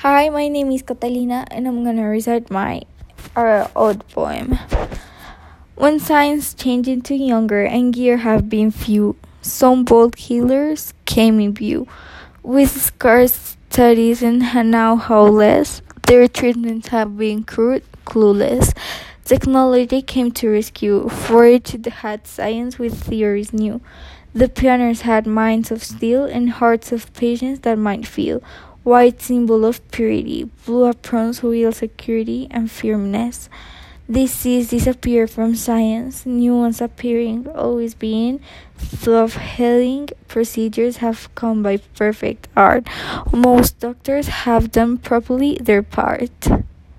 Hi, my name is Catalina, and I'm gonna recite my uh, old poem. When science changed into younger and gear have been few, some bold healers came in view. With scarce studies and now how less, their treatments have been crude, clueless. Technology came to rescue, for it had science with theories new. The pioneers had minds of steel and hearts of patience that might feel. White symbol of purity, blue aprons real security and firmness. Disease disappear from science, new ones appearing, always being. Through healing procedures have come by perfect art. Most doctors have done properly their part.